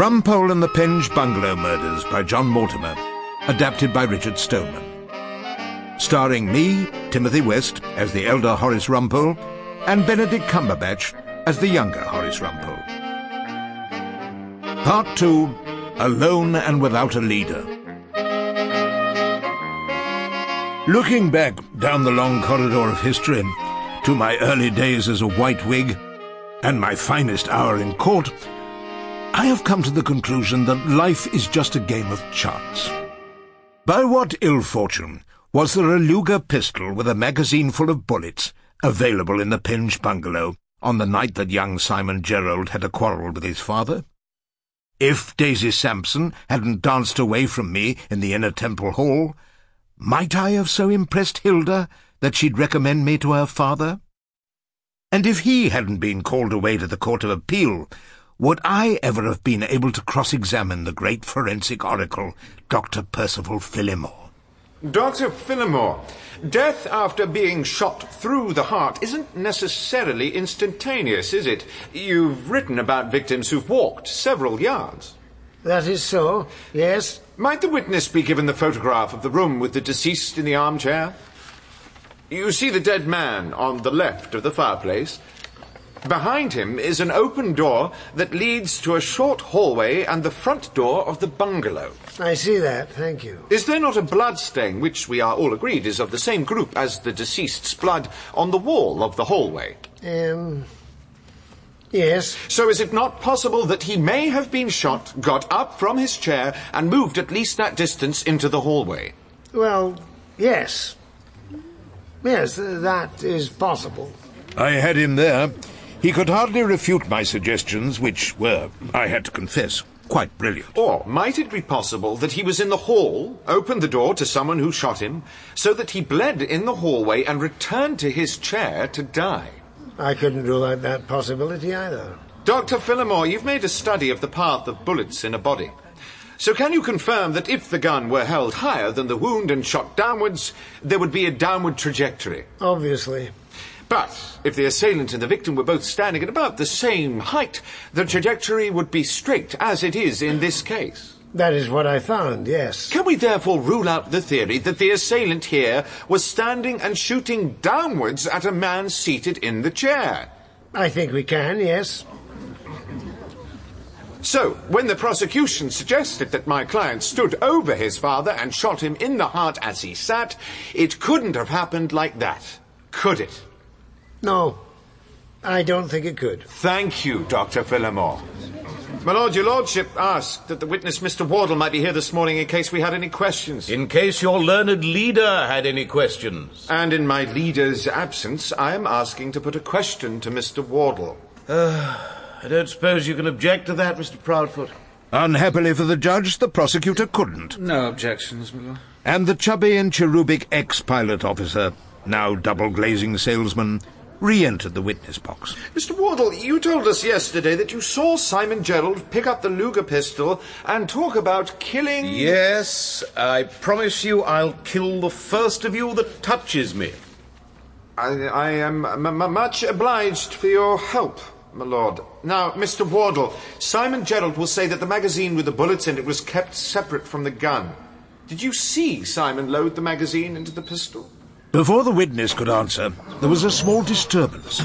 Rumpole and the Penge Bungalow Murders by John Mortimer, adapted by Richard Stoneman. Starring me, Timothy West, as the elder Horace Rumpole, and Benedict Cumberbatch as the younger Horace Rumpole. Part 2 Alone and Without a Leader. Looking back down the long corridor of history to my early days as a white wig and my finest hour in court, I have come to the conclusion that life is just a game of chance. By what ill fortune was there a Luger pistol with a magazine full of bullets available in the Penge bungalow on the night that young Simon Gerald had a quarrel with his father? If Daisy Sampson hadn't danced away from me in the inner temple hall, might I have so impressed Hilda that she'd recommend me to her father? And if he hadn't been called away to the Court of Appeal, would I ever have been able to cross-examine the great forensic oracle, Dr. Percival Phillimore? Dr. Phillimore, death after being shot through the heart isn't necessarily instantaneous, is it? You've written about victims who've walked several yards. That is so, yes. Might the witness be given the photograph of the room with the deceased in the armchair? You see the dead man on the left of the fireplace. Behind him is an open door that leads to a short hallway and the front door of the bungalow. I see that, thank you. Is there not a blood stain, which we are all agreed is of the same group as the deceased's blood, on the wall of the hallway? Um. Yes. So is it not possible that he may have been shot, got up from his chair, and moved at least that distance into the hallway? Well, yes. Yes, that is possible. I had him there. He could hardly refute my suggestions, which were, I had to confess, quite brilliant. Or might it be possible that he was in the hall, opened the door to someone who shot him, so that he bled in the hallway and returned to his chair to die? I couldn't rule out that possibility either. Dr. Phillimore, you've made a study of the path of bullets in a body. So can you confirm that if the gun were held higher than the wound and shot downwards, there would be a downward trajectory? Obviously. But if the assailant and the victim were both standing at about the same height, the trajectory would be straight, as it is in this case. That is what I found, yes. Can we therefore rule out the theory that the assailant here was standing and shooting downwards at a man seated in the chair? I think we can, yes. So, when the prosecution suggested that my client stood over his father and shot him in the heart as he sat, it couldn't have happened like that, could it? No, I don't think it could. Thank you, Dr. Phillimore. My lord, your lordship asked that the witness, Mr. Wardle, might be here this morning in case we had any questions. In case your learned leader had any questions. And in my leader's absence, I am asking to put a question to Mr. Wardle. Uh, I don't suppose you can object to that, Mr. Proudfoot. Unhappily for the judge, the prosecutor couldn't. No objections, my lord. And the chubby and cherubic ex-pilot officer, now double-glazing salesman, re-entered the witness box. Mr. Wardle, you told us yesterday that you saw Simon Gerald pick up the Luger pistol and talk about killing... Yes, I promise you I'll kill the first of you that touches me. I, I am m- much obliged for your help, my lord. Now, Mr. Wardle, Simon Gerald will say that the magazine with the bullets in it was kept separate from the gun. Did you see Simon load the magazine into the pistol? Before the witness could answer, there was a small disturbance.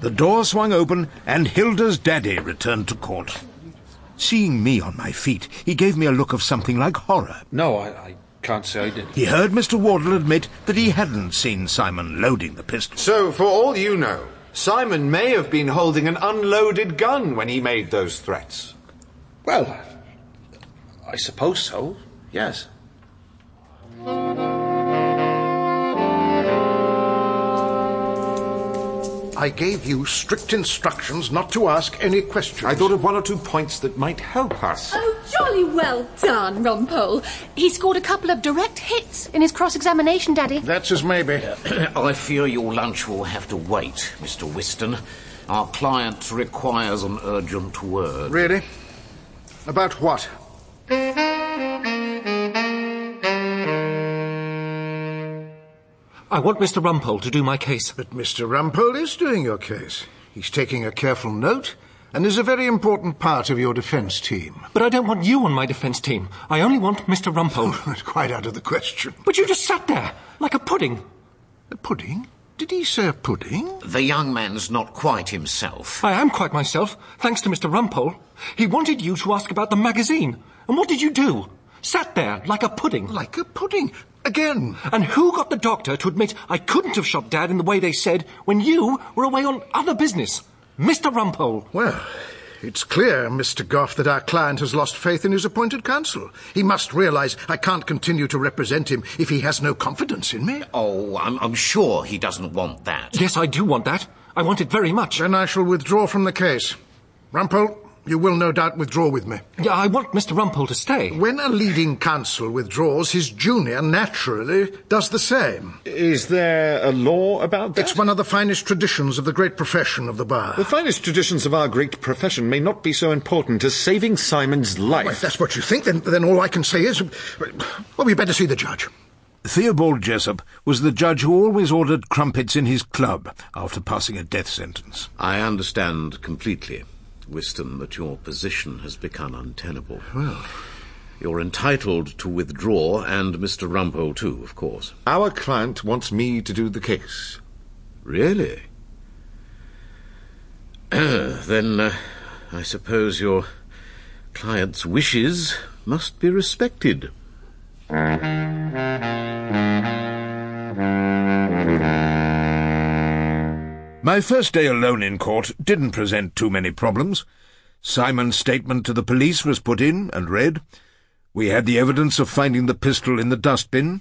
The door swung open, and Hilda's daddy returned to court. Seeing me on my feet, he gave me a look of something like horror. No, I, I can't say I did. He heard Mr. Wardle admit that he hadn't seen Simon loading the pistol. So, for all you know, Simon may have been holding an unloaded gun when he made those threats. Well, I suppose so, yes. I gave you strict instructions not to ask any questions. I thought of one or two points that might help us. Oh, jolly well done, Rumpole. He scored a couple of direct hits in his cross-examination, Daddy. That's as maybe. I fear your lunch will have to wait, Mr. Wystan. Our client requires an urgent word. Really? About what? I want Mr. Rumpole to do my case. But Mr. Rumpole is doing your case. He's taking a careful note and is a very important part of your defence team. But I don't want you on my defence team. I only want Mr. Rumpole. It's quite out of the question. but you just sat there, like a pudding. A pudding? Did he say a pudding? The young man's not quite himself. I am quite myself, thanks to Mr. Rumpole. He wanted you to ask about the magazine. And what did you do? Sat there, like a pudding. Like a pudding. Again. And who got the doctor to admit I couldn't have shot Dad in the way they said when you were away on other business? Mr. Rumpole. Well, it's clear, Mr. Goff, that our client has lost faith in his appointed counsel. He must realize I can't continue to represent him if he has no confidence in me. Oh, I'm, I'm sure he doesn't want that. Yes, I do want that. I want it very much. Then I shall withdraw from the case. Rumpole, you will no doubt withdraw with me. Yeah, I want Mr. Rumpole to stay. When a leading counsel withdraws, his junior naturally does the same. Is there a law about that? It's one of the finest traditions of the great profession of the bar. The finest traditions of our great profession may not be so important as saving Simon's life. Well, if that's what you think, then, then all I can say is, well, we better see the judge. Theobald Jessup was the judge who always ordered crumpets in his club after passing a death sentence. I understand completely, Wystan, that your position has become untenable. Well, You're entitled to withdraw, and Mr. Rumpole too, of course. Our client wants me to do the case. Really? then uh, I suppose your client's wishes must be respected. My first day alone in court didn't present too many problems. Simon's statement to the police was put in and read. We had the evidence of finding the pistol in the dustbin.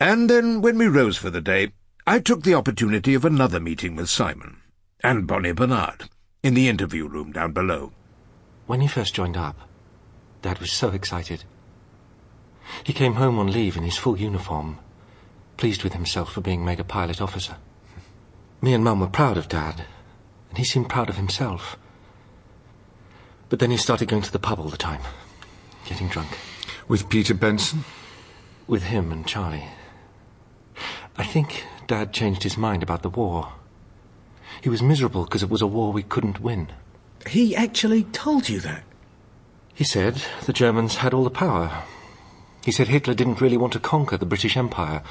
And then, when we rose for the day, I took the opportunity of another meeting with Simon and Bonnie Bernard in the interview room down below. When he first joined up, Dad was so excited. He came home on leave in his full uniform, pleased with himself for being made a pilot officer. Me and Mum were proud of Dad, and he seemed proud of himself. But then he started going to the pub all the time, getting drunk. With Peter Benson? With him and Charlie. I think Dad changed his mind about the war. He was miserable because it was a war we couldn't win. He actually told you that? He said the Germans had all the power. He said Hitler didn't really want to conquer the British Empire.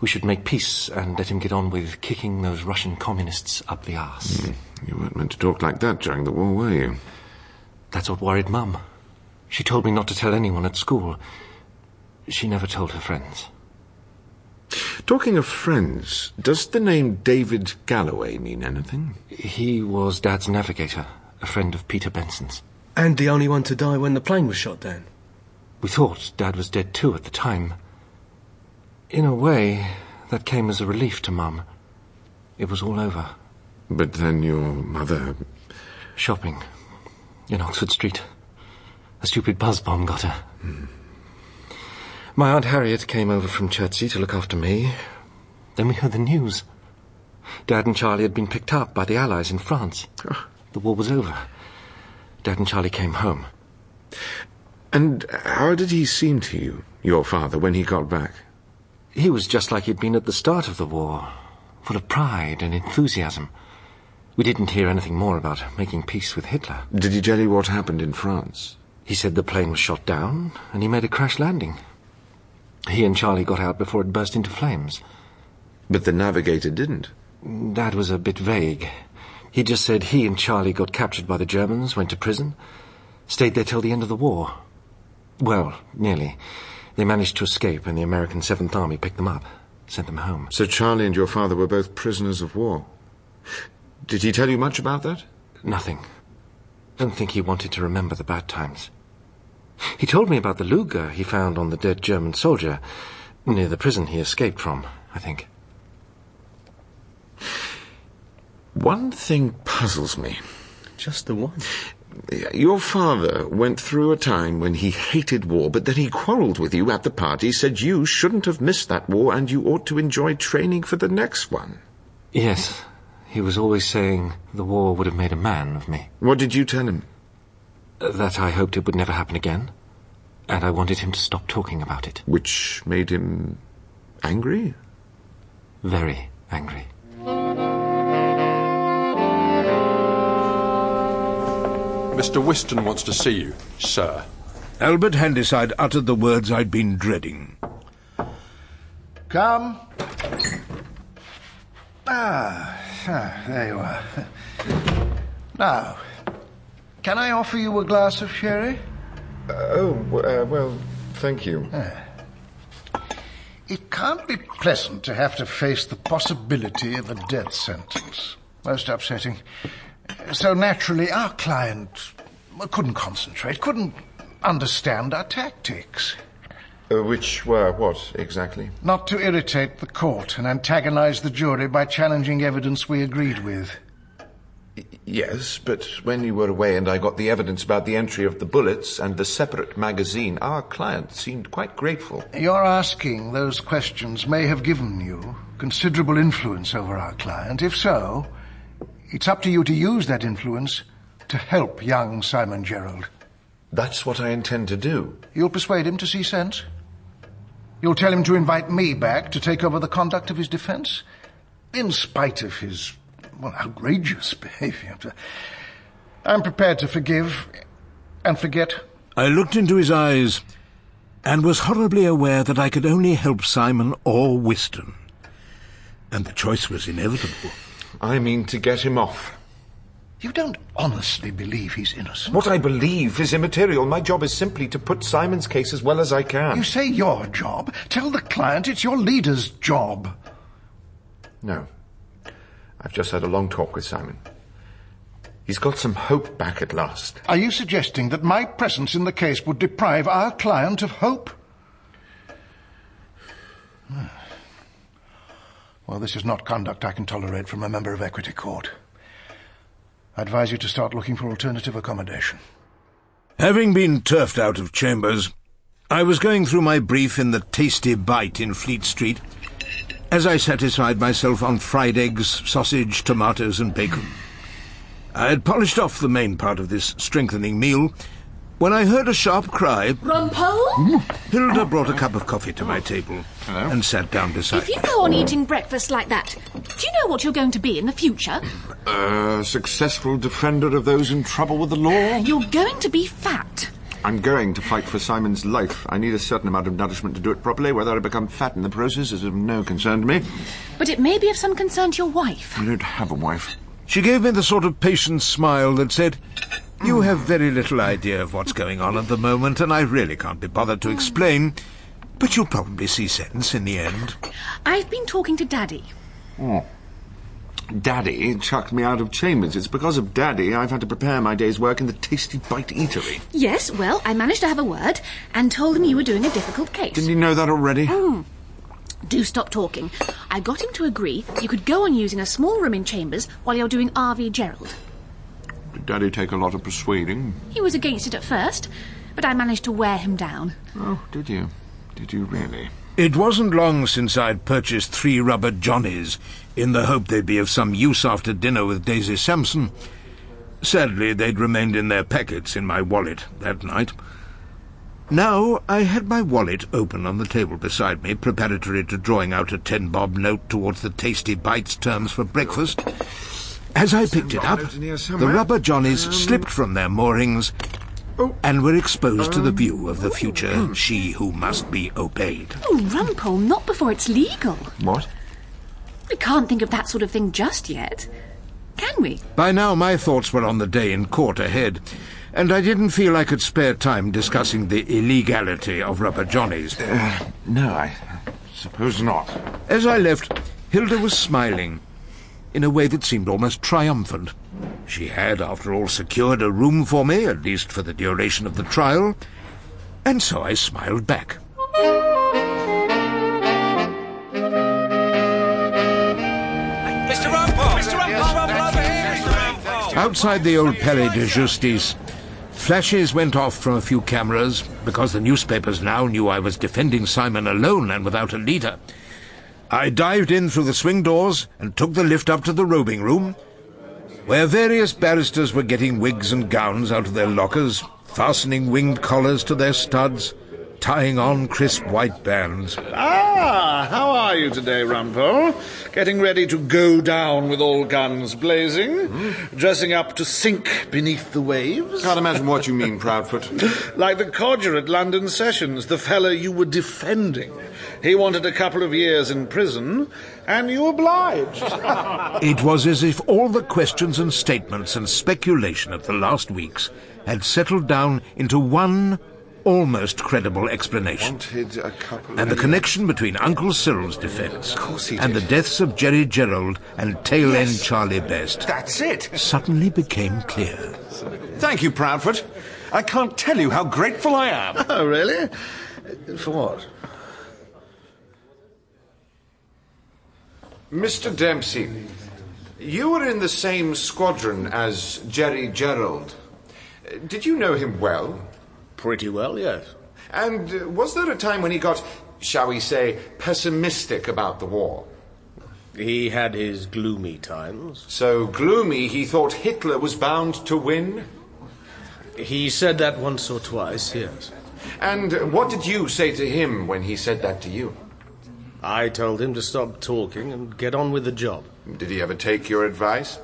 We should make peace and let him get on with kicking those Russian communists up the arse. Hmm. You weren't meant to talk like that during the war, were you? That's what worried Mum. She told me not to tell anyone at school. She never told her friends. Talking of friends, does the name David Galloway mean anything? He was Dad's navigator, a friend of Peter Benson's. And the only one to die when the plane was shot down? We thought Dad was dead too at the time. In a way, that came as a relief to Mum. It was all over. But then your mother. Shopping. In Oxford Street. A stupid buzz bomb got her. My Aunt Harriet came over from Chertsey to look after me. Then we heard the news. Dad and Charlie had been picked up by the Allies in France. Ah. The war was over. Dad and Charlie came home. And how did he seem to you, your father, when he got back? He was just like he'd been at the start of the war, full of pride and enthusiasm. We didn't hear anything more about making peace with Hitler. Did he tell you what happened in France? He said the plane was shot down and he made a crash landing. He and Charlie got out before it burst into flames. But the navigator didn't. That was a bit vague. He just said he and Charlie got captured by the Germans, went to prison, stayed there till the end of the war. Well, nearly. They managed to escape and the American Seventh Army picked them up, sent them home. So Charlie and your father were both prisoners of war. Did he tell you much about that? Nothing. I don't think he wanted to remember the bad times. He told me about the Luger he found on the dead German soldier, near the prison he escaped from, I think. One thing puzzles me. Just the one. Your father went through a time when he hated war, but then he quarrelled with you at the party, said you shouldn't have missed that war and you ought to enjoy training for the next one. Yes, he was always saying the war would have made a man of me. What did you tell him? Uh, that I hoped it would never happen again, and I wanted him to stop talking about it. Which made him angry? Very angry. Mr. Wystan wants to see you, sir. Albert Handyside uttered the words I'd been dreading. Come. Ah, ah, there you are. Now, can I offer you a glass of sherry? oh, uh, well, thank you. It can't be pleasant to have to face the possibility of a death sentence. Most upsetting. So naturally, our client couldn't concentrate, couldn't understand our tactics. Uh, which were what, exactly? Not to irritate the court and antagonize the jury by challenging evidence we agreed with. Yes, but when you were away and I got the evidence about the entry of the bullets and the separate magazine, our client seemed quite grateful. Your asking those questions may have given you considerable influence over our client. If so, it's up to you to use that influence to help young Simon Gerald. That's what I intend to do. You'll persuade him to see sense? You'll tell him to invite me back to take over the conduct of his defense? In spite of his, well, outrageous behavior. I'm prepared to forgive and forget. I looked into his eyes and was horribly aware that I could only help Simon or Wystan. And the choice was inevitable. I mean to get him off. You don't honestly believe he's innocent? What I believe is immaterial. My job is simply to put Simon's case as well as I can. You say your job. Tell the client it's your leader's job. No. I've just had a long talk with Simon. He's got some hope back at last. Are you suggesting that my presence in the case would deprive our client of hope? Hmm. Well, this is not conduct I can tolerate from a member of Equity Court. I advise you to start looking for alternative accommodation. Having been turfed out of chambers, I was going through my brief in the Tasty Bite in Fleet Street as I satisfied myself on fried eggs, sausage, tomatoes, and bacon. I had polished off the main part of this strengthening meal when I heard a sharp cry. Rumpole? Hilda brought a cup of coffee to my table and sat down beside me. If you go on eating breakfast like that, do you know what you're going to be in the future? A successful defender of those in trouble with the law? You're going to be fat. I'm going to fight for Simon's life. I need a certain amount of nourishment to do it properly. Whether I become fat in the process is of no concern to me. But it may be of some concern to your wife. I don't have a wife. She gave me the sort of patient smile that said, You have very little idea of what's going on at the moment, and I really can't be bothered to explain. But you'll probably see sense in the end. I've been talking to Daddy. Oh. Daddy chucked me out of chambers. It's because of Daddy I've had to prepare my day's work in the Tasty Bite Eatery. Yes, well, I managed to have a word and told him you were doing a difficult case. Didn't you know that already? Hmm. Do stop talking. I got him to agree you could go on using a small room in Chambers while you're doing R.V. Gerald. Did Daddy take a lot of persuading? He was against it at first, but I managed to wear him down. Oh, did you? Did you really? It wasn't long since I'd purchased three rubber Johnnies in the hope they'd be of some use after dinner with Daisy Sampson. Sadly, they'd remained in their packets in my wallet that night. Now I had my wallet open on the table beside me, preparatory to drawing out a ten bob note towards the Tasty Bites terms for breakfast. As I picked it up, note in here the rubber Johnnies slipped from their moorings and were exposed to the view of the future she who must be obeyed. Oh, Rumpole, not before it's legal. What? We can't think of that sort of thing just yet. Can we? By now, my thoughts were on the day in court ahead, and I didn't feel I could spare time discussing the illegality of rubber johnnies. Uh, no, I suppose not. As I left, Hilda was smiling in a way that seemed almost triumphant. She had, after all, secured a room for me, at least for the duration of the trial, and so I smiled back. Mr. Rumpole! Mr. Rumpole! Rumpole over here! Mr. Rumpole! Outside the old Palais de Justice, flashes went off from a few cameras because the newspapers now knew I was defending Simon alone and without a leader. I dived in through the swing doors and took the lift up to the robing room, where various barristers were getting wigs and gowns out of their lockers, fastening winged collars to their studs, tying on crisp white bands. Ah, how are you today, Rumpole? Getting ready to go down with all guns blazing? Dressing up to sink beneath the waves? Can't imagine what you mean, Proudfoot. like the codger at London Sessions, the fellow you were defending. He wanted a couple of years in prison, and you obliged. It was as if all the questions and statements and speculation of the last weeks had settled down into one almost credible explanation. Wanted a couple And the of- connection between Uncle Cyril's defence course he and the deaths of Jerry Gerald and tail end Yes. Charlie Best That's it. suddenly became clear. Thank you, Proudfoot. I can't tell you how grateful I am. oh, really? For what? Mr. Dempsey, you were in the same squadron as Jerry Gerald. Did you know him well? Pretty well, yes. And was there a time when he got, shall we say, pessimistic about the war? He had his gloomy times. So gloomy he thought Hitler was bound to win? He said that once or twice, yes. And what did you say to him when he said that to you? I told him to stop talking and get on with the job. Did he ever take your advice?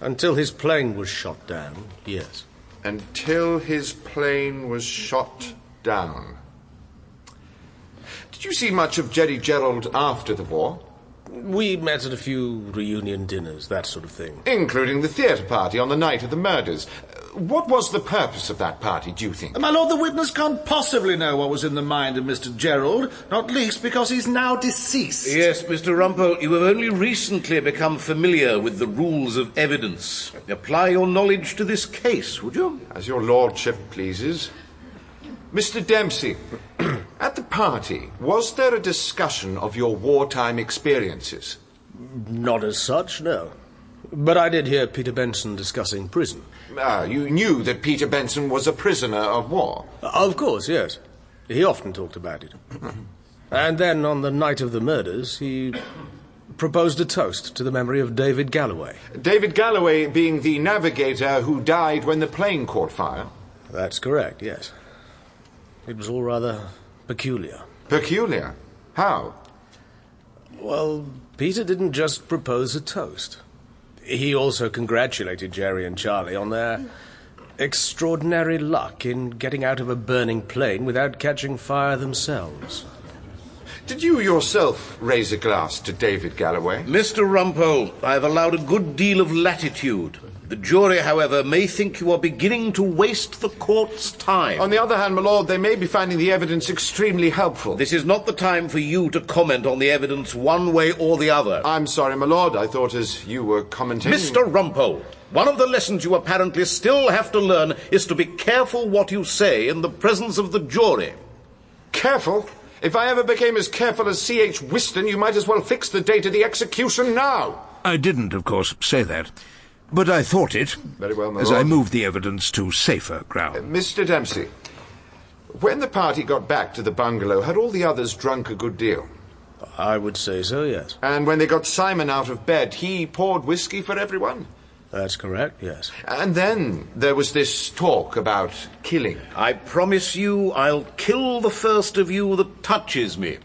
Until his plane was shot down, yes. Until his plane was shot down. Did you see much of Jerry Gerald after the war? We met at a few reunion dinners, that sort of thing. Including the theatre party on the night of the murders. What was the purpose of that party, do you think? My lord, the witness can't possibly know what was in the mind of Mr. Gerald, not least because he's now deceased. Yes, Mr. Rumpole, you have only recently become familiar with the rules of evidence. Apply your knowledge to this case, would you? As your lordship pleases. Mr. Dempsey, at the party, was there a discussion of your wartime experiences? Not as such, no. But I did hear Peter Benson discussing prison. Ah, you knew that Peter Benson was a prisoner of war. Of course, yes. He often talked about it. and then, on the night of the murders, he proposed a toast to the memory of David Galloway. David Galloway being the navigator who died when the plane caught fire. That's correct, yes. It was all rather peculiar. Peculiar. How? Well, Peter didn't just propose a toast. He also congratulated Jerry and Charlie on their extraordinary luck in getting out of a burning plane without catching fire themselves. Did you yourself raise a glass to David Galloway? Mr. Rumpole, I have allowed a good deal of latitude. The jury, however, may think you are beginning to waste the court's time. On the other hand, my lord, they may be finding the evidence extremely helpful. This is not the time for you to comment on the evidence one way or the other. I'm sorry, my lord. I thought as you were commenting. Mr. Rumpole, one of the lessons you apparently still have to learn is to be careful what you say in the presence of the jury. Careful? If I ever became as careful as C.H. Wystan, you might as well fix the date of the execution now. I didn't, of course, say that. But I thought it. Very well, my As lord. I moved the evidence to safer ground. Uh, Mr. Dempsey, when the party got back to the bungalow, had all the others drunk a good deal? I would say so, yes. And when they got Simon out of bed, he poured whiskey for everyone? That's correct, yes. And then there was this talk about killing. I promise you I'll kill the first of you that touches me.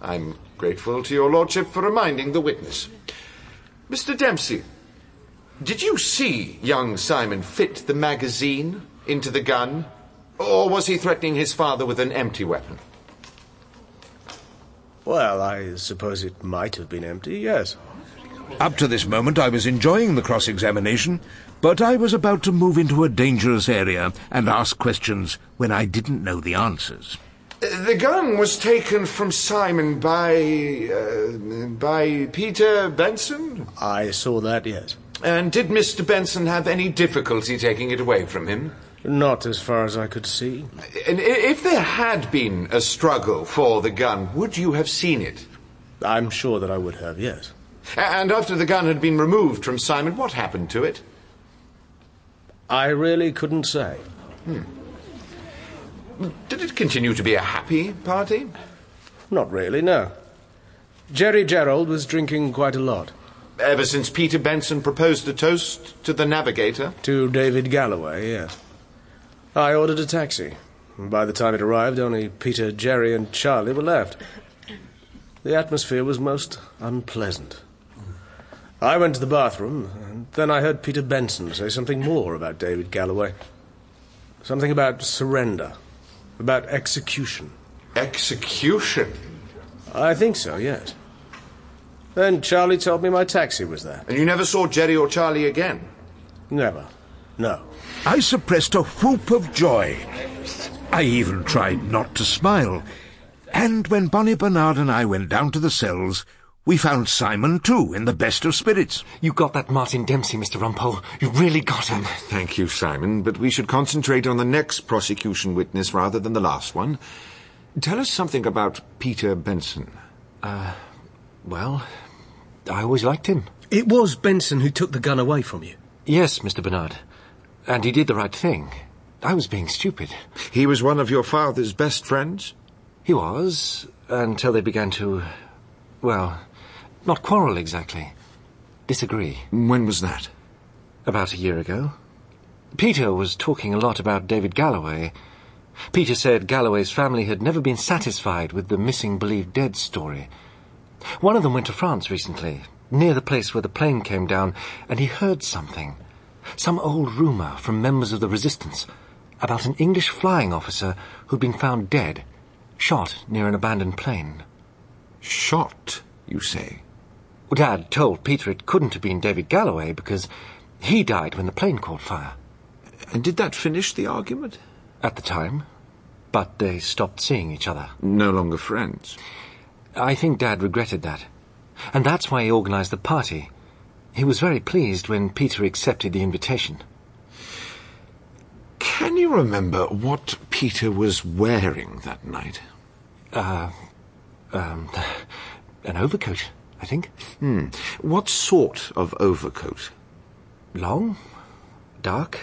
I'm grateful to your lordship for reminding the witness. Mr. Dempsey, did you see young Simon fit the magazine into the gun? Or was he threatening his father with an empty weapon? Well, I suppose it might have been empty, yes. Up to this moment, I was enjoying the cross examination, but I was about to move into a dangerous area and ask questions when I didn't know the answers. The gun was taken from Simon by. Uh, by Peter Benson? I saw that, yes. And did Mr. Benson have any difficulty taking it away from him? Not as far as I could see. And if there had been a struggle for the gun, would you have seen it? I'm sure that I would have, yes. And after the gun had been removed from Simon, what happened to it? I really couldn't say. Hmm. Did it continue to be a happy party? Not really, no. Jerry Gerald was drinking quite a lot. Ever since Peter Benson proposed a toast to the navigator? To David Galloway, yes. I ordered a taxi. By the time it arrived, only Peter, Jerry, and Charlie were left. The atmosphere was most unpleasant. I went to the bathroom, and then I heard Peter Benson say something more about David Galloway. Something about surrender, about execution. Execution? I think so, yes. Then Charlie told me my taxi was there. And you never saw Jerry or Charlie again? Never. No. I suppressed a whoop of joy. I even tried not to smile. And when Bonnie Bernard and I went down to the cells, we found Simon, too, in the best of spirits. You got that Martin Dempsey, Mr. Rumpole. You really got him. Thank you, Simon, but we should concentrate on the next prosecution witness rather than the last one. Tell us something about Peter Benson. Uh, well, I always liked him. It was Benson who took the gun away from you. Yes, Mr. Bernard. And he did the right thing. I was being stupid. He was one of your father's best friends? He was, until they began to, well, not quarrel exactly. Disagree. When was that? About a year ago. Peter was talking a lot about David Galloway. Peter said Galloway's family had never been satisfied with the missing believed dead story. One of them went to France recently, near the place where the plane came down, and he heard something. Some old rumour from members of the resistance about an English flying officer who'd been found dead, shot near an abandoned plane. Shot, you say? Dad told Peter it couldn't have been David Galloway because he died when the plane caught fire. And did that finish the argument? At the time. But they stopped seeing each other. No longer friends. I think Dad regretted that. And that's why he organised the party. He was very pleased when Peter accepted the invitation. Can you remember what Peter was wearing that night? Uh, um, an overcoat, I think. Hmm. What sort of overcoat? Long? Dark?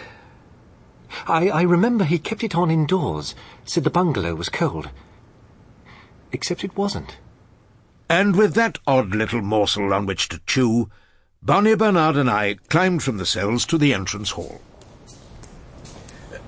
I, I remember he kept it on indoors, said the bungalow was cold. Except it wasn't. And with that odd little morsel on which to chew, Bonnie Bernard and I climbed from the cells to the entrance hall.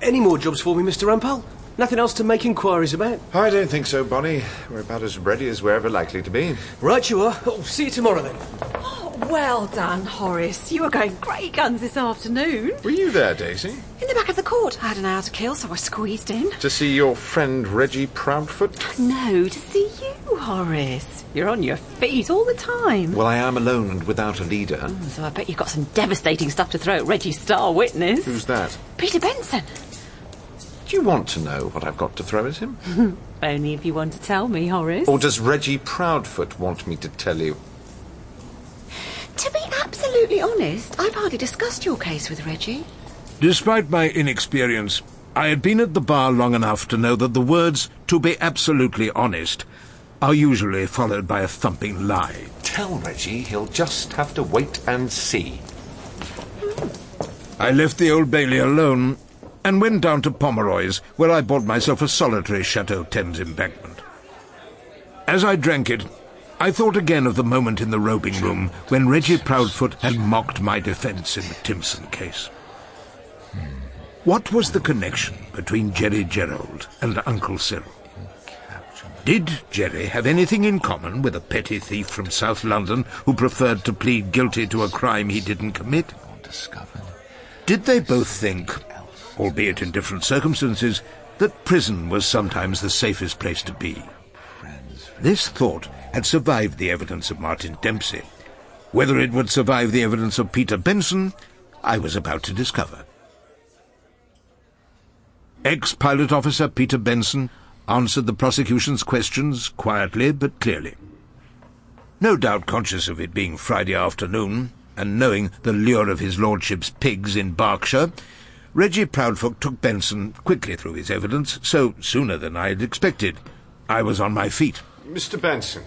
Any more jobs for me, Mr. Rumpole? Nothing else to make inquiries about? I don't think so, Bonnie. We're about as ready as we're ever likely to be. Right you are. Oh, see you tomorrow then. Oh, well done, Horace. You were going great guns this afternoon. Were you there, Daisy? In the back of the court. I had an hour to kill, so I squeezed in. To see your friend Reggie Proudfoot? No, to see you, Horace. You're on your feet all the time. Well, I am alone and without a leader. Mm, so I bet you've got some devastating stuff to throw at Reggie's star witness. Who's that? Peter Benson. Do you want to know what I've got to throw at him? Only if you want to tell me, Horace. Or does Reggie Proudfoot want me to tell you? To be absolutely honest, I've hardly discussed your case with Reggie. Despite my inexperience, I had been at the bar long enough to know that the words, to be absolutely honest, are usually followed by a thumping lie. Tell Reggie he'll just have to wait and see. I left the Old Bailey alone and went down to Pomeroy's, where I bought myself a solitary Chateau Thames embankment. As I drank it, I thought again of the moment in the robing room when Reggie Proudfoot had mocked my defence in the Timson case. What was the connection between Jerry Gerald and Uncle Cyril? Did Jerry have anything in common with a petty thief from South London who preferred to plead guilty to a crime he didn't commit? Did they both think, albeit in different circumstances, that prison was sometimes the safest place to be? This thought had survived the evidence of Martin Dempsey. Whether it would survive the evidence of Peter Benson, I was about to discover. Ex-pilot officer Peter Benson answered the prosecution's questions quietly but clearly. No doubt conscious of it being Friday afternoon, and knowing the lure of his lordship's pigs in Berkshire, Reggie Proudfoot took Benson quickly through his evidence, so sooner than I had expected. I was on my feet. Mr. Benson,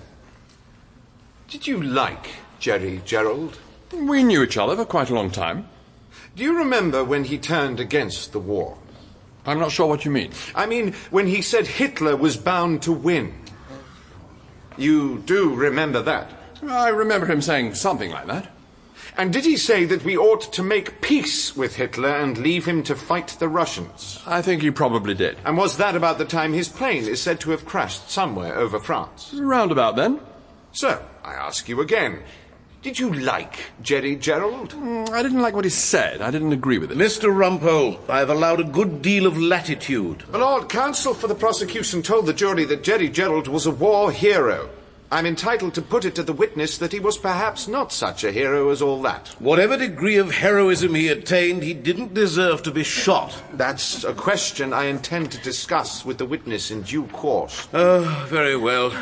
did you like Jerry Gerald? We knew each other for quite a long time. Do you remember when he turned against the war? I'm not sure what you mean. I mean, when he said Hitler was bound to win. You do remember that? I remember him saying something like that. And did he say that we ought to make peace with Hitler and leave him to fight the Russians? I think he probably did. And was that about the time his plane is said to have crashed somewhere over France? Round about then. So, I ask you again. Did you like Jerry Gerald? Mm, I didn't like what he said. I didn't agree with it. Mr. Rumpole, I have allowed a good deal of latitude. The Lord Counsel for the prosecution told the jury that Jerry Gerald was a war hero. I'm entitled to put it to the witness that he was perhaps not such a hero as all that. Whatever degree of heroism he attained, he didn't deserve to be shot. That's a question I intend to discuss with the witness in due course. Oh, very well.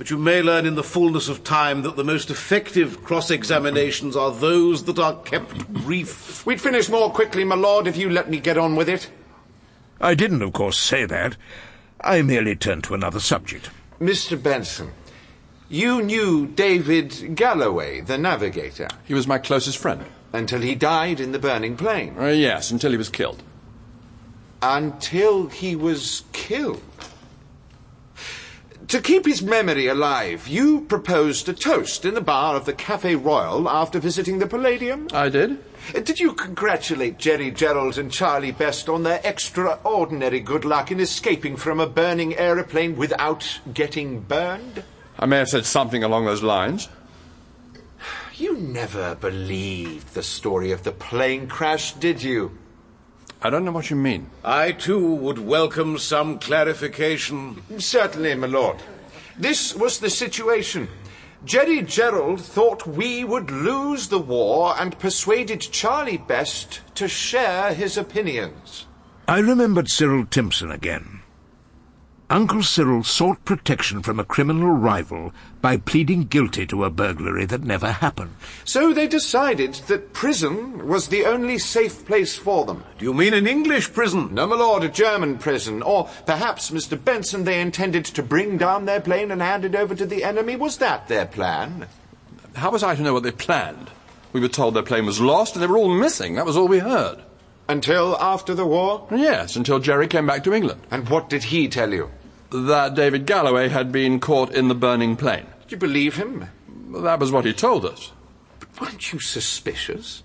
But you may learn in the fullness of time that the most effective cross examinations are those that are kept brief. We'd finish more quickly, my lord, if you let me get on with it. I didn't, of course, say that. I merely turned to another subject. Mr. Benson, you knew David Galloway, the navigator. He was my closest friend. Until he died in the burning plane. Uh, yes, until he was killed. Until he was killed. To keep his memory alive, you proposed a toast in the bar of the Cafe Royal after visiting the Palladium? I did. Uh, did you congratulate Jerry Gerald and Charlie Best on their extraordinary good luck in escaping from a burning aeroplane without getting burned? I may have said something along those lines. You never believed the story of the plane crash, did you? I don't know what you mean. I, too, would welcome some clarification. Certainly, my lord. This was the situation. Jerry Gerald thought we would lose the war and persuaded Charlie Best to share his opinions. I remembered Cyril Timson again. Uncle Cyril sought protection from a criminal rival by pleading guilty to a burglary that never happened. So they decided that prison was the only safe place for them. Do you mean an English prison? No, my lord, a German prison. Or perhaps, Mr. Benson, they intended to bring down their plane and hand it over to the enemy. Was that their plan? How was I to know what they planned? We were told their plane was lost and they were all missing. That was all we heard. Until after the war? Yes, until Jerry came back to England. And what did he tell you? That David Galloway had been caught in the burning plane. Did you believe him? That was what he told us. But weren't you suspicious?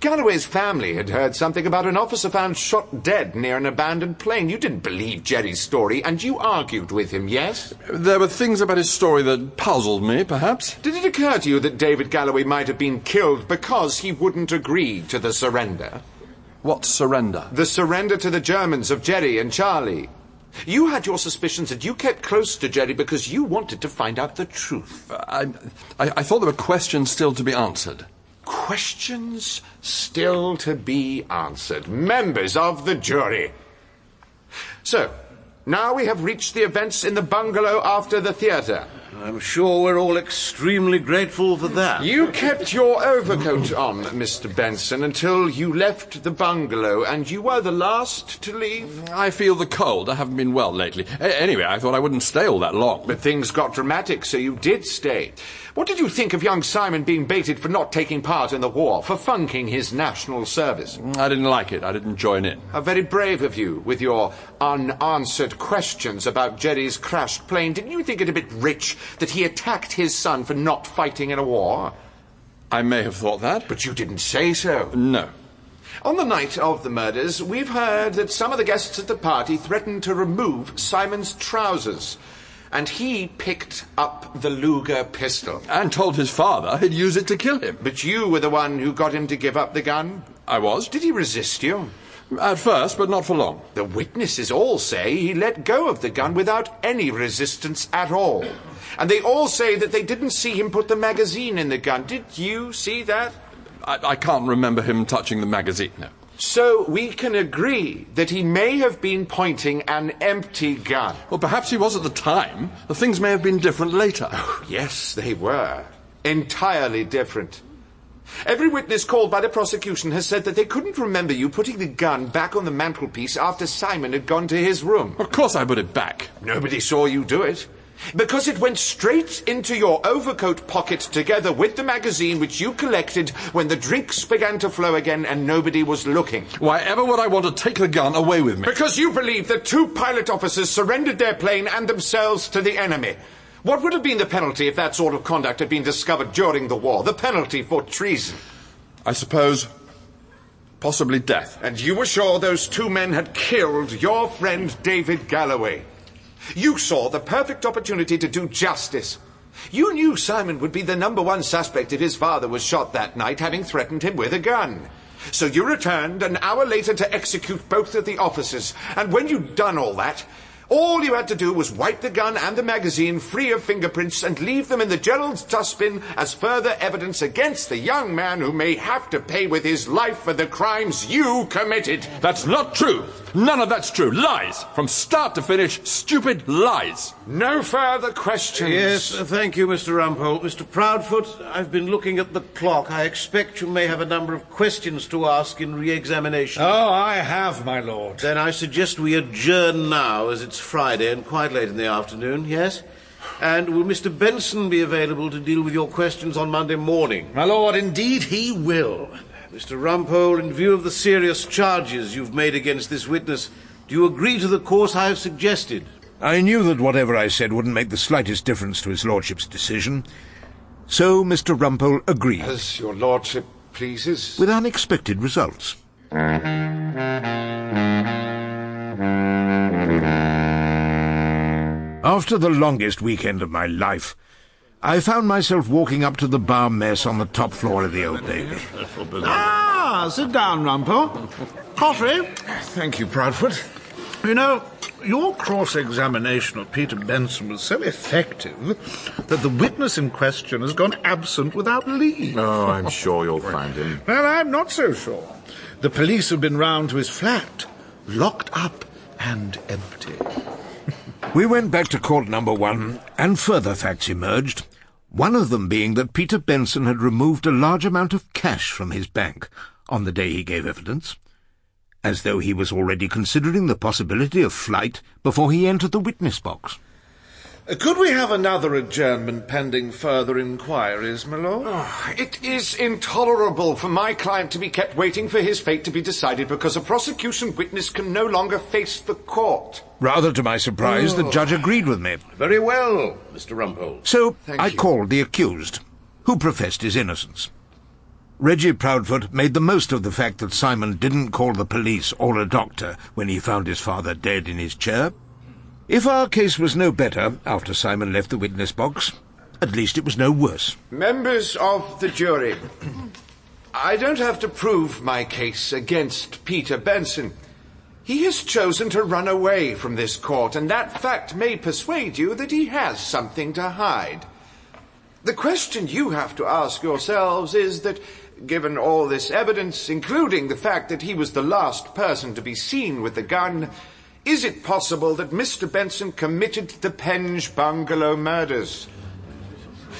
Galloway's family had heard something about an officer found shot dead near an abandoned plane. You didn't believe Jerry's story, and you argued with him, yes? There were things about his story that puzzled me, perhaps. Did it occur to you that David Galloway might have been killed because he wouldn't agree to the surrender? What surrender? The surrender to the Germans of Jerry and Charlie. You had your suspicions and you kept close to Jerry because you wanted to find out the truth. Uh, I, I, I thought there were questions still to be answered. Questions still to be answered. Members of the jury. So, now we have reached the events in the bungalow after the theatre. I'm sure we're all extremely grateful for that. You kept your overcoat on, Mr. Benson, until you left the bungalow, and you were the last to leave. I feel the cold. I haven't been well lately. A- anyway, I thought I wouldn't stay all that long. But things got dramatic, so you did stay. What did you think of young Simon being baited for not taking part in the war, for funking his national service? Mm, I didn't like it. I didn't join in. How very brave of you, with your unanswered questions about Jerry's crashed plane. Didn't you think it a bit rich that he attacked his son for not fighting in a war? I may have thought that. But you didn't say so. No. On the night of the murders, we've heard that some of the guests at the party threatened to remove Simon's trousers and he picked up the Luger pistol. And told his father he'd use it to kill him. But you were the one who got him to give up the gun? I was. Did he resist you? At first, but not for long. The witnesses all say he let go of the gun without any resistance at all. And they all say that they didn't see him put the magazine in the gun. Did you see that? I, I can't remember him touching the magazine, no. So we can agree that he may have been pointing an empty gun. Well, perhaps he was at the time. The things may have been different later. Oh, yes, they were. Entirely different. Every witness called by the prosecution has said that they couldn't remember you putting the gun back on the mantelpiece after Simon had gone to his room. Of course I put it back. Nobody saw you do it. Because it went straight into your overcoat pocket together with the magazine which you collected when the drinks began to flow again and nobody was looking. Why ever would I want to take the gun away with me? Because you believe that two pilot officers surrendered their plane and themselves to the enemy. What would have been the penalty if that sort of conduct had been discovered during the war? The penalty for treason. I suppose possibly death. And you were sure those two men had killed your friend David Galloway. You saw the perfect opportunity to do justice. You knew Simon would be the number one suspect if his father was shot that night, having threatened him with a gun. So you returned an hour later to execute both of the officers. And when you'd done all that, all you had to do was wipe the gun and the magazine free of fingerprints and leave them in the Gerald's dustbin as further evidence against the young man who may have to pay with his life for the crimes you committed. That's not true. None of that's true. Lies. From start to finish, stupid lies. No further questions. Yes, uh, thank you, Mr. Rumpole. Mr. Proudfoot, I've been looking at the clock. I expect you may have a number of questions to ask in re-examination. Oh, I have, my lord. Then I suggest we adjourn now, as it's Friday and quite late in the afternoon, yes? And will Mr. Benson be available to deal with your questions on Monday morning? My lord, indeed he will. Mr. Rumpole, in view of the serious charges you've made against this witness, do you agree to the course I have suggested? I knew that whatever I said wouldn't make the slightest difference to his lordship's decision. So Mr. Rumpole agreed. As your lordship pleases. With unexpected results. After the longest weekend of my life, I found myself walking up to the bar mess on the top floor of the Old Bailey. Ah, sit down, Rumpole. Coffee? Thank you, Proudfoot. You know, your cross-examination of Peter Benson was so effective that the witness in question has gone absent without leave. Oh, I'm sure you'll find him. Well, I'm not so sure. The police have been round to his flat, locked up and empty. We went back to court number one, and further facts emerged. One of them being that Peter Benson had removed a large amount of cash from his bank on the day he gave evidence, as though he was already considering the possibility of flight before he entered the witness box. Uh, Could we have another adjournment pending further inquiries, my lord? Oh, it is intolerable for my client to be kept waiting for his fate to be decided because a prosecution witness can no longer face the court. Rather to my surprise, the judge agreed with me. Very well, Mr. Rumpole. So Thank I you. called the accused, who professed his innocence. Reggie Proudfoot made the most of the fact that Simon didn't call the police or a doctor when he found his father dead in his chair. If our case was no better after Simon left the witness box, at least it was no worse. Members of the jury, I don't have to prove my case against Peter Benson. He has chosen to run away from this court, and that fact may persuade you that he has something to hide. The question you have to ask yourselves is that, given all this evidence, including the fact that he was the last person to be seen with the gun, is it possible that Mr. Benson committed the Penge bungalow murders?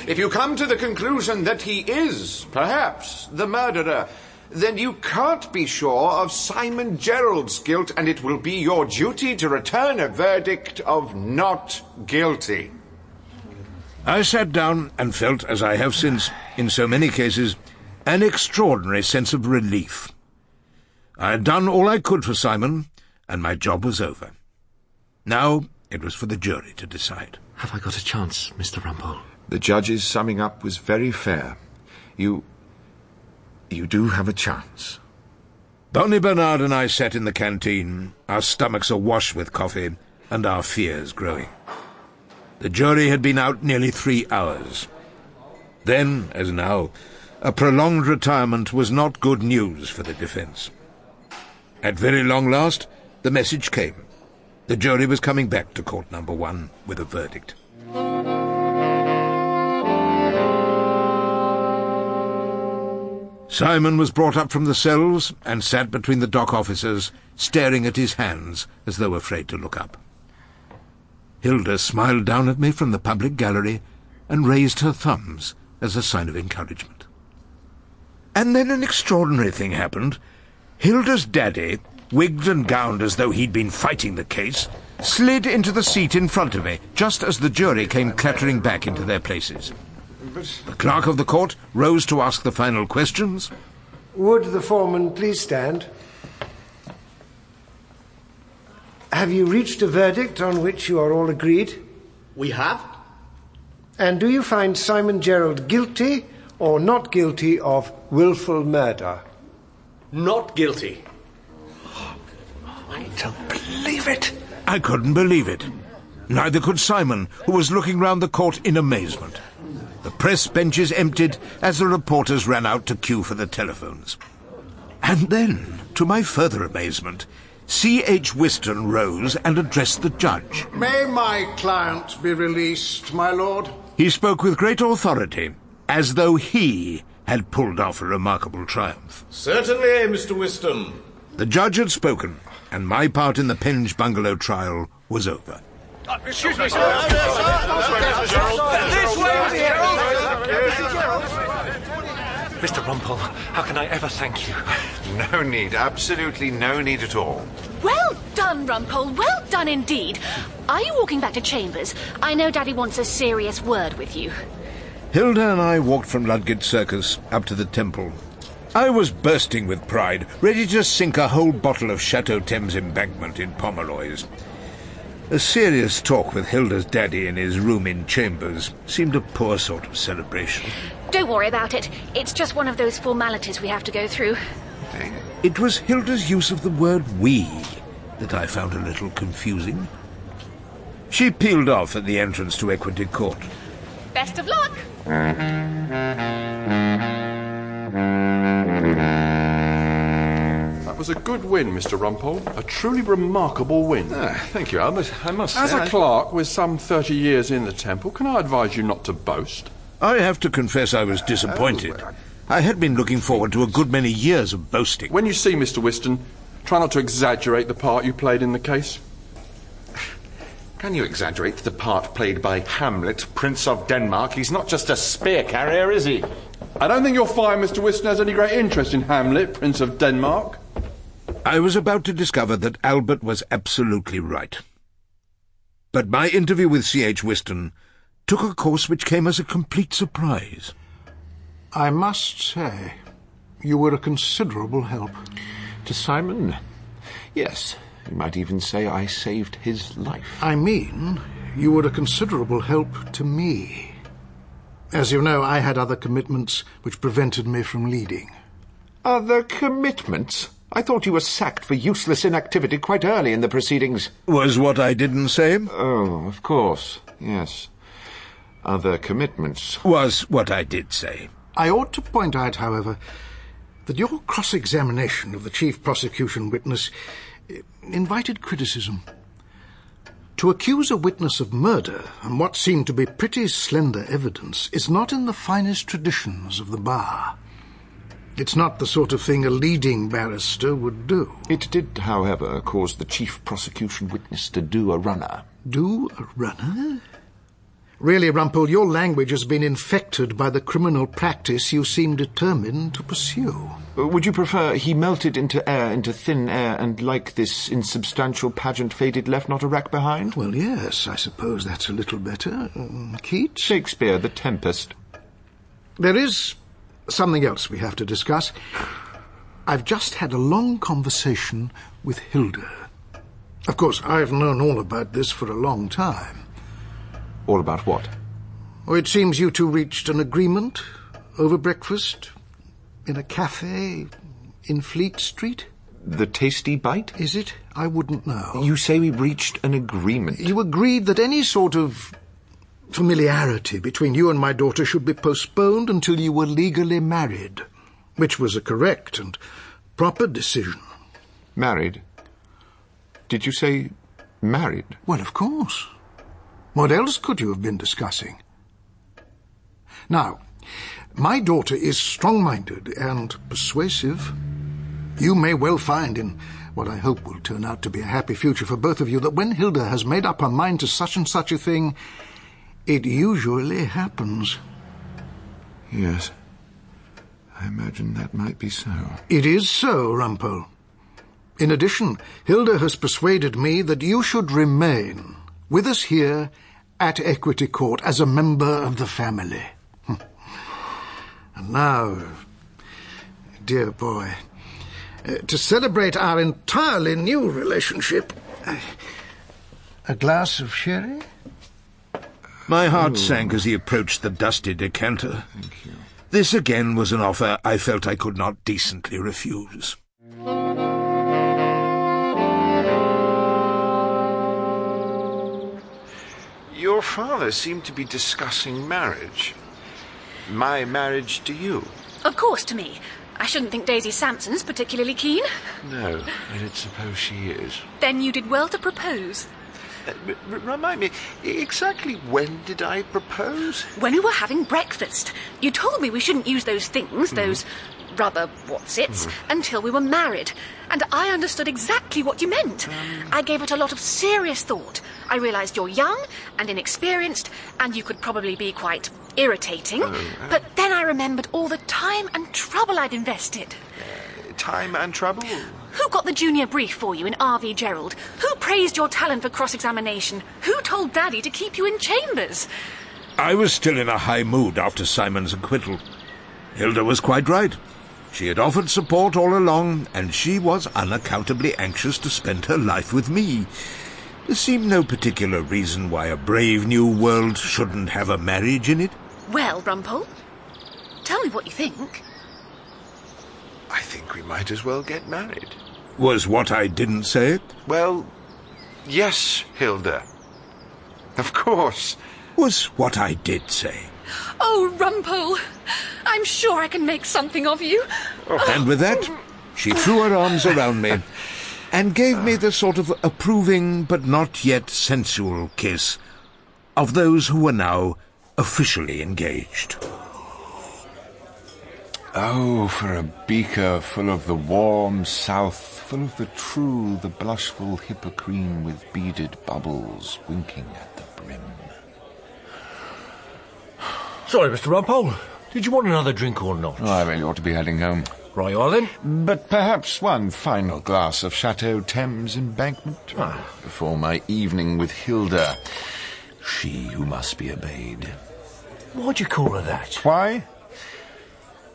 If you come to the conclusion that he is, perhaps, the murderer, then you can't be sure of Simon Gerald's guilt, and it will be your duty to return a verdict of not guilty. I sat down and felt, as I have since, in so many cases, an extraordinary sense of relief. I had done all I could for Simon, and my job was over. Now it was for the jury to decide. Have I got a chance, Mr. Rumpole? The judge's summing up was very fair. You. you do have a chance. Bonnie Bernard and I sat in the canteen, our stomachs awash with coffee, and our fears growing. The jury had been out nearly three hours. Then, as now, a prolonged retirement was not good news for the defence. At very long last, the message came. The jury was coming back to court number one with a verdict. Simon was brought up from the cells and sat between the dock officers, staring at his hands as though afraid to look up. Hilda smiled down at me from the public gallery and raised her thumbs as a sign of encouragement. And then an extraordinary thing happened. Hilda's daddy, wigged and gowned as though he'd been fighting the case, slid into the seat in front of me just as the jury came clattering back into their places. The clerk of the court rose to ask the final questions. Would the foreman please stand? Have you reached a verdict on which you are all agreed? We have? And do you find Simon Gerald guilty or not guilty of wilful murder? Not guilty. I don't believe it. I couldn't believe it. Neither could Simon, who was looking round the court in amazement. The press benches emptied as the reporters ran out to queue for the telephones. And then, to my further amazement, C.H. Wystan rose and addressed the judge. May my client be released, my lord? He spoke with great authority, as though he had pulled off a remarkable triumph. Certainly, Mr. Wystan. The judge had spoken, and my part in the Penge bungalow trial was over. Uh, excuse me, sir. This way, Mr. Rumpole, how can I ever thank you? No need, absolutely no need at all. Well done, Rumpole. Well done indeed. Are you walking back to Chambers? I know Daddy wants a serious word with you. Hilda and I walked from Ludgate Circus up to the temple. I was bursting with pride, ready to sink a whole bottle of Chateau Thames embankment in Pomeroy's. A serious talk with Hilda's daddy in his room in Chambers seemed a poor sort of celebration. Don't worry about it. It's just one of those formalities we have to go through. It was Hilda's use of the word we that I found a little confusing. She peeled off at the entrance to Equity Court. Best of luck. That was a good win, Mr. Rumpole. A truly remarkable win. Ah, thank you, Albert. I must As say, a I- clerk with some 30 years in the temple, can I advise you not to boast? I have to confess I was disappointed. I had been looking forward to a good many years of boasting. When you see Mr. Wystan, try not to exaggerate the part you played in the case. Can you exaggerate the part played by Hamlet, Prince of Denmark? He's not just a spear carrier, is he? I don't think you'll find Mr. Wystan has any great interest in Hamlet, Prince of Denmark. I was about to discover that Albert was absolutely right. But my interview with C.H. Wystan took a course which came as a complete surprise. I must say, you were a considerable help. To Simon? Yes. You might even say I saved his life. I mean, you were a considerable help to me. As you know, I had other commitments which prevented me from leading. Other commitments? I thought you were sacked for useless inactivity quite early in the proceedings. Was what I didn't say? Oh, of course. Yes. Other commitments. Was what I did say. I ought to point out, however, that your cross-examination of the chief prosecution witness eh, invited criticism. To accuse a witness of murder on what seemed to be pretty slender evidence is not in the finest traditions of the bar. It's not the sort of thing a leading barrister would do. It did, however, cause the chief prosecution witness to do a runner. Do a runner? Really, Rumpole, your language has been infected by the criminal practice you seem determined to pursue. Uh, Would you prefer he melted into air, into thin air, and like this insubstantial pageant faded, left not a rack behind? Well, yes, I suppose that's a little better. Um, Keats? Shakespeare, The Tempest. There is something else we have to discuss. I've just had a long conversation with Hilda. Of course, I've known all about this for a long time. All about what? Oh, it seems you two reached an agreement over breakfast in a cafe in Fleet Street. The tasty bite? Is it? I wouldn't know. You say we reached an agreement. You agreed that any sort of familiarity between you and my daughter should be postponed until you were legally married, which was a correct and proper decision. Married? Did you say married? Well, of course. What else could you have been discussing? Now, my daughter is strong-minded and persuasive. You may well find in what I hope will turn out to be a happy future for both of you that when Hilda has made up her mind to such and such a thing, it usually happens. Yes. I imagine that might be so. It is so, Rumpole. In addition, Hilda has persuaded me that you should remain with us here at Equity Court as a member of the family. and now, dear boy, uh, to celebrate our entirely new relationship, uh, a glass of sherry? My heart sank as he approached the dusty decanter. Thank you. This again was an offer I felt I could not decently refuse. Your father seemed to be discussing marriage. My marriage to you. Of course, to me. I shouldn't think Daisy Sampson's particularly keen. No, I don't suppose she is. Then you did well to propose. Uh, remind me, exactly when did I propose? When we were having breakfast, you told me we shouldn't use those things, mm-hmm. those rubber what's-its, mm-hmm. until we were married. And I understood exactly what you meant. Um. I gave it a lot of serious thought. I realised you're young and inexperienced, and you could probably be quite irritating. Oh, uh. But then I remembered all the time and trouble I'd invested. Time and trouble? Who got the junior brief for you in R.V. Gerald? Who praised your talent for cross-examination? Who told Daddy to keep you in chambers? I was still in a high mood after Simon's acquittal. Hilda was quite right. She had offered support all along, and she was unaccountably anxious to spend her life with me. There seemed no particular reason why a brave new world shouldn't have a marriage in it. Well, Rumpole, tell me what you think. I think we might as well get married. Was what I didn't say it? Well, yes, Hilda. Of course. Was what I did say. Oh, Rumpole, I'm sure I can make something of you. Oh. And with that, she threw her arms around me and gave me the sort of approving but not yet sensual kiss of those who were now officially engaged. Oh, for a beaker full of the warm south, full of the true, the blushful hippocrene with beaded bubbles winking at the brim. Sorry, Mr. Rumpole. Did you want another drink or not? Oh, I really ought to be heading home. Right, you are then. But perhaps one final glass of Chateau Thames embankment Ah. before my evening with Hilda, she who must be obeyed. Why'd you call her that? Why?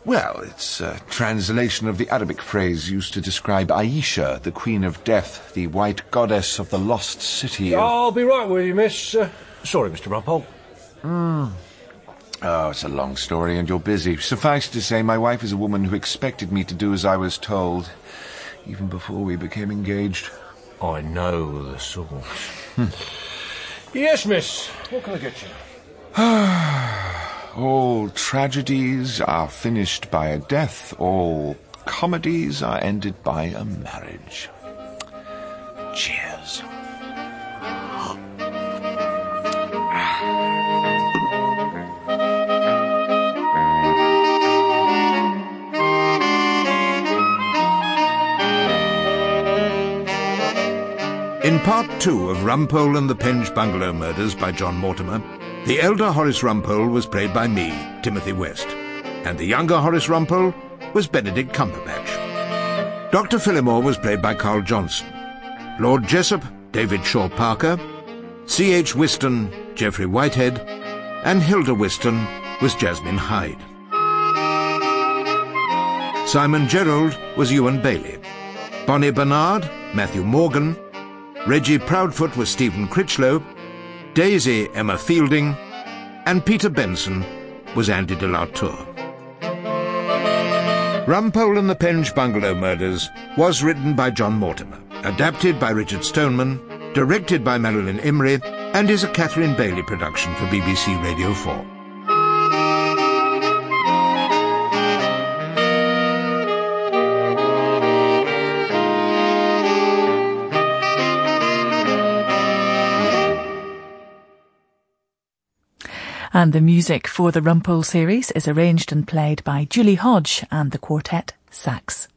Well, it's a translation of the Arabic phrase used to describe Ayesha, the Queen of Death, the white goddess of the lost city. of- I'll be right with you, miss. Uh, sorry, Mr. Rumpole. Hmm. Oh, it's a long story, and you're busy. Suffice to say, my wife is a woman who expected me to do as I was told, even before we became engaged. I know the sort. yes, miss. What can I get you? All tragedies are finished by a death, all comedies are ended by a marriage. Cheers. In part two of Rumpole and the Penge Bungalow Murders by John Mortimer, the elder Horace Rumpole was played by me, Timothy West, and the younger Horace Rumpole was Benedict Cumberbatch. Dr. Phillimore was played by Carl Johnson, Lord Jessup, David Shaw Parker, C.H. Wystan, Geoffrey Whitehead, and Hilda Wystan was Jasmine Hyde. Simon Gerald was Ewan Bailey. Bonnie Bernard, Matthew Morgan, Reggie Proudfoot was Stephen Critchlow, Daisy Emma Fielding, and Peter Benson was Andy de la Tour. Rumpole and the Penge Bungalow Murders was written by John Mortimer, adapted by Richard Stoneman, directed by Marilyn Imrie, and is a Catherine Bailey production for BBC Radio 4. And the music for the Rumpole series is arranged and played by Julie Hodge and the quartet Sax.